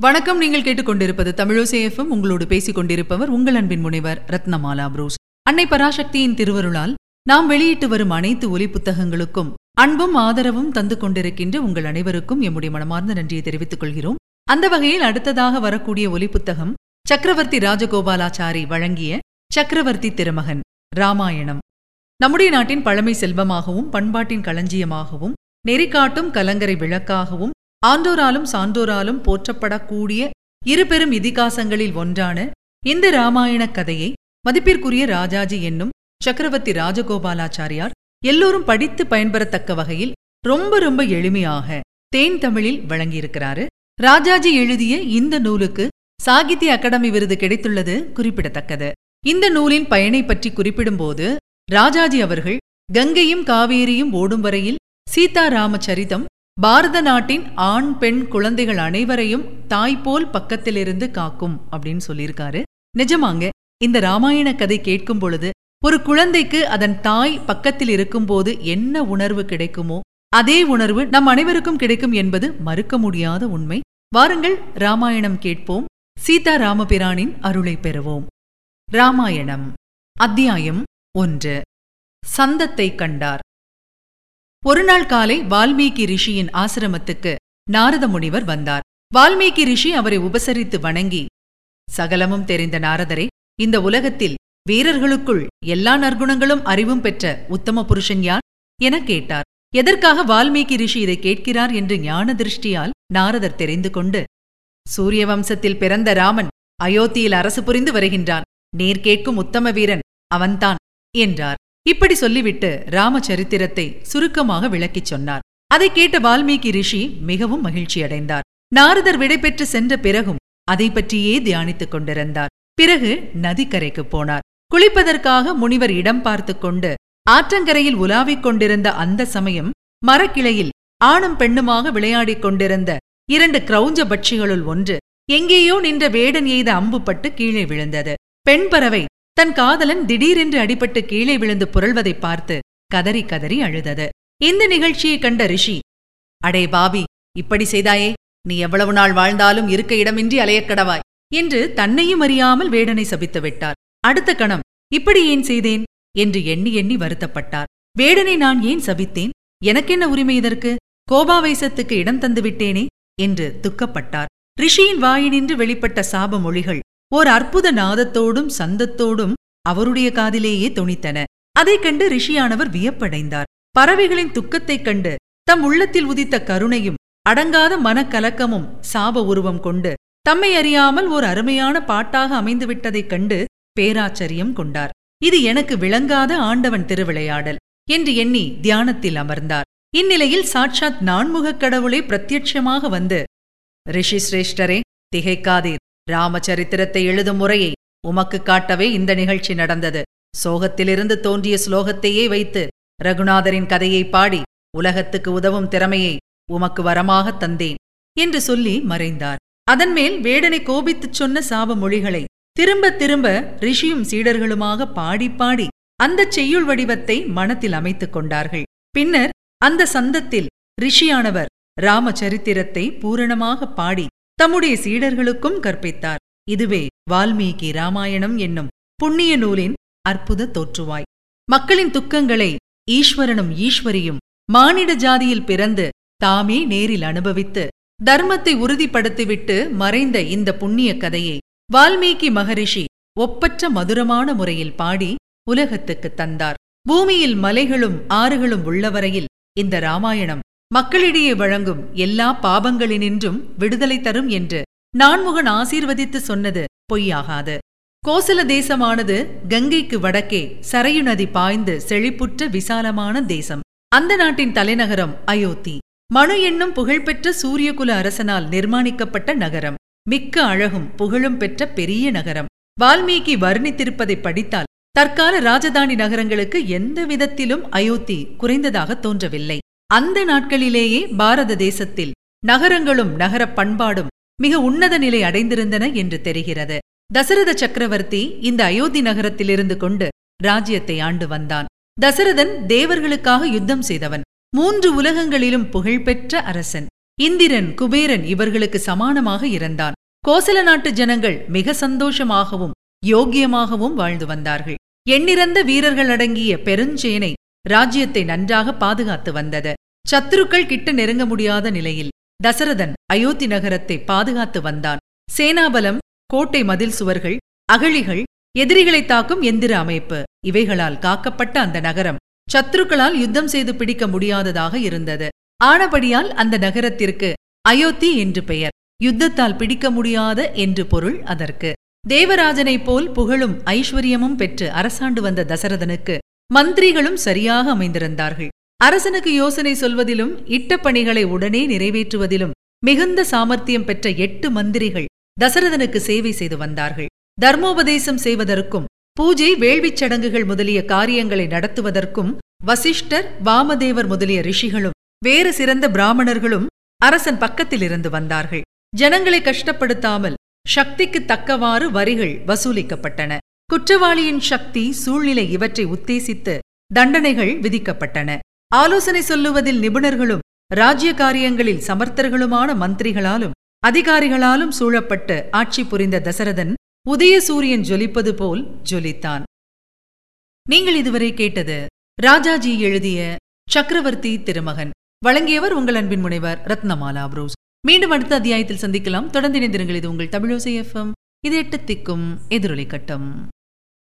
வணக்கம் நீங்கள் கேட்டுக்கொண்டிருப்பது தமிழோசேஃபம் உங்களோடு பேசிக் கொண்டிருப்பவர் உங்கள் அன்பின் முனைவர் ரத்னமாலா புரூஸ். அன்னை பராசக்தியின் திருவருளால் நாம் வெளியிட்டு வரும் அனைத்து ஒலி புத்தகங்களுக்கும் அன்பும் ஆதரவும் தந்து கொண்டிருக்கின்ற உங்கள் அனைவருக்கும் எம்முடைய மனமார்ந்த நன்றியை தெரிவித்துக் கொள்கிறோம். அந்த வகையில் அடுத்ததாக வரக்கூடிய ஒலி புத்தகம் சக்கரவர்த்தி ராஜகோபாலாச்சாரி வழங்கிய சக்கரவர்த்தி திருமகன் ராமாயணம். நம்முடைய நாட்டின் பழமை செல்வமாகவும் பண்பாட்டின் களஞ்சியமாகவும் நெறிகாட்டும் கலங்கரை விளக்காகவும் ஆண்டோராலும் சான்றோராலும் போற்றப்படக்கூடிய இரு பெரும் இதிகாசங்களில் ஒன்றான இந்த ராமாயணக் கதையை மதிப்பிற்குரிய ராஜாஜி என்னும் சக்கரவர்த்தி ராஜகோபாலாச்சாரியார் எல்லோரும் படித்து பயன்பெறத்தக்க வகையில் ரொம்ப ரொம்ப எளிமையாக தேன் தமிழில் வழங்கியிருக்கிறாரு. ராஜாஜி எழுதிய இந்த நூலுக்கு சாகித்ய அகாடமி விருது கிடைத்துள்ளது குறிப்பிடத்தக்கது. இந்த நூலின் பயனை பற்றி குறிப்பிடும்போது ராஜாஜி அவர்கள் கங்கையும் காவேரியும் ஓடும் வரையில் சீதாராம சரிதம் பாரத நாட்டின் ஆண் பெண் குழந்தைகள் அனைவரையும் தாய்போல் பக்கத்திலிருந்து காக்கும் அப்படின்னு சொல்லியிருக்காரு. நிஜமாங்க இந்த ராமாயண கதை கேட்கும் பொழுது ஒரு குழந்தைக்கு அதன் தாய் பக்கத்தில் இருக்கும்போது என்ன உணர்வு கிடைக்குமோ அதே உணர்வு நம் அனைவருக்கும் கிடைக்கும் என்பது மறுக்க முடியாத உண்மை. வாருங்கள் ராமாயணம் கேட்போம். சீதா ராமபிரானின் அருளை பெறுவோம். ராமாயணம் அத்தியாயம் ஒன்று. சந்தத்தை கண்டார். ஒருநாள் காலை வால்மீகி ரிஷியின் ஆசிரமத்துக்கு நாரத முனிவர் வந்தார். வால்மீகி ரிஷி அவரை உபசரித்து வணங்கி சகலமும் தெரிந்த நாரதரே இந்த உலகத்தில் வீரர்களுக்குள் எல்லா நற்குணங்களும் அறிவும் பெற்ற உத்தம புருஷன் யார்? எனக் கேட்டார். எதற்காக வால்மீகி ரிஷி இதை கேட்கிறார் என்று ஞான திருஷ்டியால் நாரதர் தெரிந்து கொண்டு சூரிய வம்சத்தில் பிறந்த ராமன் அயோத்தியில் அரசு புரிந்து வருகின்றான். நீர் கேட்கும் உத்தம வீரன் அவன்தான் என்றார். இப்படி சொல்லிவிட்டு ராமச்சரித்திரத்தை சுருக்கமாக விளக்கிச் சொன்னார். அதை கேட்ட வால்மீகி ரிஷி மிகவும் மகிழ்ச்சியடைந்தார். நாரதர் விடைபெற்று சென்ற பிறகும் அதை பற்றியே தியானித்துக் கொண்டிருந்தார். பிறகு நதிக்கரைக்கு போனார். குளிப்பதற்காக முனிவர் இடம் பார்த்து கொண்டு ஆற்றங்கரையில் உலாவிக் கொண்டிருந்த அந்த சமயம் மரக்கிளையில் ஆணும் பெண்ணுமாக விளையாடிக் கொண்டிருந்த இரண்டு கிரௌஞ்ச பட்சிகளுள் ஒன்று எங்கேயோ நின்ற வேடன் எய்த அம்புப்பட்டு கீழே விழுந்தது. பெண் பறவை தன் காதலன் திடீரென்று அடிபட்டு கீழே விழுந்து புரள்வதை பார்த்து கதறி கதறி அழுதது. இந்த நிகழ்ச்சியை கண்ட ரிஷி அடே பாபி இப்படி செய்தாயே நீ எவ்வளவு நாள் வாழ்ந்தாலும் இருக்க இடமின்றி அலையக்கடவாய் என்று தன்னையும் அறியாமல் வேடனை சபித்து விட்டார். அடுத்த கணம் இப்படி ஏன் செய்தேன்? என்று எண்ணி எண்ணி வருத்தப்பட்டார். வேடனை நான் ஏன் சபித்தேன்? எனக்கென்ன உரிமை இதற்கு? கோபாவேசத்துக்கு இடம் தந்துவிட்டேனே என்று துக்கப்பட்டார். ரிஷியின் வாயினின்று வெளிப்பட்ட சாப மொழிகள் ஓர் அற்புத நாதத்தோடும் சந்தத்தோடும் அவருடைய காதிலேயே தொனித்தன. அதைக் கண்டு ரிஷியானவர் வியப்படைந்தார். பறவைகளின் துக்கத்தைக் கண்டு தம் உள்ளத்தில் உதித்த கருணையும் அடங்காத மனக்கலக்கமும் சாப உருவம் கொண்டு தம்மை அறியாமல் ஓர் அருமையான பாட்டாக அமைந்துவிட்டதைக் கண்டு பேராச்சரியம் கொண்டார். இது எனக்கு விளங்காத ஆண்டவன் திருவிளையாடல் என்று எண்ணி தியானத்தில் அமர்ந்தார். இந்நிலையில் சாட்சாத் நான்முகக் கடவுளை பிரத்யட்சமாக வந்து ரிஷி சிரேஷ்டரே திகைக்காதீர். ராமச்சரித்திரத்தை எழுதும் முறையை உமக்கு காட்டவே இந்த நிகழ்ச்சி நடந்தது. சோகத்திலிருந்து தோன்றிய ஸ்லோகத்தையே வைத்து ரகுநாதரின் கதையை பாடி உலகத்துக்கு உதவும் திறமையை உமக்கு வரமாகத் தந்தேன் என்று சொல்லி மறைந்தார். அதன்மேல் வேடனை கோபித்துச் சொன்ன சாப மொழிகளை திரும்ப திரும்ப ரிஷியும் சீடர்களுமாக பாடி பாடி அந்தச் செய்யுள் வடிவத்தை மனத்தில் அமைத்துக் கொண்டார்கள். பின்னர் அந்த சந்தத்தில் ரிஷியானவர் ராமச்சரித்திரத்தை பூரணமாக பாடி தம்முடைய சீடர்களுக்கும் கற்பித்தார். இதுவே வால்மீகி ராமாயணம் என்னும் புண்ணிய நூலின் அற்புத தோற்றுவாய். மக்களின் துக்கங்களை ஈஸ்வரனும் ஈஸ்வரியும் மானிட ஜாதியில் பிறந்து தாமே நேரில் அனுபவித்து தர்மத்தை உறுதிப்படுத்திவிட்டு மறைந்த இந்த புண்ணிய கதையை வால்மீகி மகரிஷி ஒப்பற்ற மதுரமான முறையில் பாடி உலகத்துக்கு தந்தார். பூமியில் மலைகளும் ஆறுகளும் உள்ளவரையில் இந்த ராமாயணம் மக்களிடையே வழங்கும் எல்லா பாபங்களினின்றும் விடுதலை தரும் என்று நான்முகன் ஆசீர்வதித்து சொன்னது பொய்யாகாது. கோசல தேசமானது கங்கைக்கு வடக்கே சரையு நதி பாய்ந்து செழிப்புற்ற விசாலமான தேசம். அந்த நாட்டின் தலைநகரம் அயோத்தி. மனு என்னும் புகழ்பெற்ற சூரியகுல அரசனால் நிர்மாணிக்கப்பட்ட நகரம். மிக்க அழகும் புகழும் பெற்ற பெரிய நகரம். வால்மீகி வர்ணித்திருப்பதை படித்தால் தற்கால ராஜதானி நகரங்களுக்கு எந்த விதத்திலும் அயோத்தி குறைந்ததாக தோன்றவில்லை. அந்த நாட்களிலேயே பாரத தேசத்தில் நகரங்களும் நகரப் பண்பாடும் மிக உன்னத நிலை அடைந்திருந்தன என்று தெரிகிறது. தசரத சக்கரவர்த்தி இந்த அயோத்தி நகரத்திலிருந்து கொண்டு ராஜ்யத்தை ஆண்டு வந்தான். தசரதன் தேவர்களுக்காக யுத்தம் செய்தவன். மூன்று உலகங்களிலும் புகழ்பெற்ற அரசன். இந்திரன் குபேரன் இவர்களுக்கு சமானமாக இருந்தான். கோசல நாட்டு ஜனங்கள் மிக சந்தோஷமாகவும் யோக்கியமாகவும் வாழ்ந்து வந்தார்கள். எண்ணிறந்த வீரர்கள் அடங்கிய பெருஞ்சேனை ராஜ்யத்தை நன்றாக பாதுகாத்து வந்தது. சத்துருக்கள் கிட்ட நெருங்க முடியாத நிலையில் தசரதன் அயோத்தி நகரத்தை பாதுகாத்து வந்தான். சேனாபலம் கோட்டை மதில் சுவர்கள் அகழிகள் எதிரிகளை தாக்கும் எந்திர அமைப்பு இவைகளால் காக்கப்பட்ட அந்த நகரம் சத்துருக்களால் யுத்தம் செய்து பிடிக்க முடியாததாக இருந்தது. ஆனபடியால் அந்த நகரத்திற்கு அயோத்தி என்று பெயர். யுத்தத்தால் பிடிக்க முடியாத என்று பொருள் அதற்கு. தேவராஜனைப் போல் புகழும் ஐஸ்வர்யமும் பெற்று அரசாண்டு வந்த தசரதனுக்கு மந்திரிகளும் சரியாக அமைந்திருந்தார்கள். அரசனுக்கு யோசனை சொல்வதிலும் இட்ட பணிகளை உடனே நிறைவேற்றுவதிலும் மிகுந்த சாமர்த்தியம் பெற்ற எட்டு மந்திரிகள் தசரதனுக்கு சேவை செய்து வந்தார்கள். தர்மோபதேசம் செய்வதற்கும் பூஜை வேள்விச் சடங்குகள் முதலிய காரியங்களை நடத்துவதற்கும் வசிஷ்டர் வாமதேவர் முதலிய ரிஷிகளும் வேறு சிறந்த பிராமணர்களும் அரசன் பக்கத்தில் இருந்து வந்தார்கள். ஜனங்களை கஷ்டப்படுத்தாமல் சக்திக்கு தக்கவாறு வரிகள் வசூலிக்கப்பட்டன. குற்றவாளியின் சக்தி சூழ்நிலை இவற்றை உத்தேசித்து தண்டனைகள் விதிக்கப்பட்டன. ஆலோசனை சொல்லுவதில் நிபுணர்களும் ராஜ்ய காரியங்களில் சமர்த்தர்களுமான மந்திரிகளாலும் அதிகாரிகளாலும் சூழப்பட்டு ஆட்சி புரிந்த தசரதன் உதய சூரியன் ஜொலிப்பது போல் ஜொலித்தான். நீங்கள் இதுவரை கேட்டது ராஜாஜி எழுதிய சக்கரவர்த்தி திருமகன். வழங்கியவர் உங்கள் அன்பின் முனைவர் ரத்னமாலா புரூஸ். மீண்டும் அடுத்த அத்தியாயத்தில் சந்திக்கலாம். தொடர்ந்து இணைந்திருங்கள். இது உங்கள் தமிழோசை எஃப்எம் இது எட்டு திக்கும் எதிரொலி கட்டம்.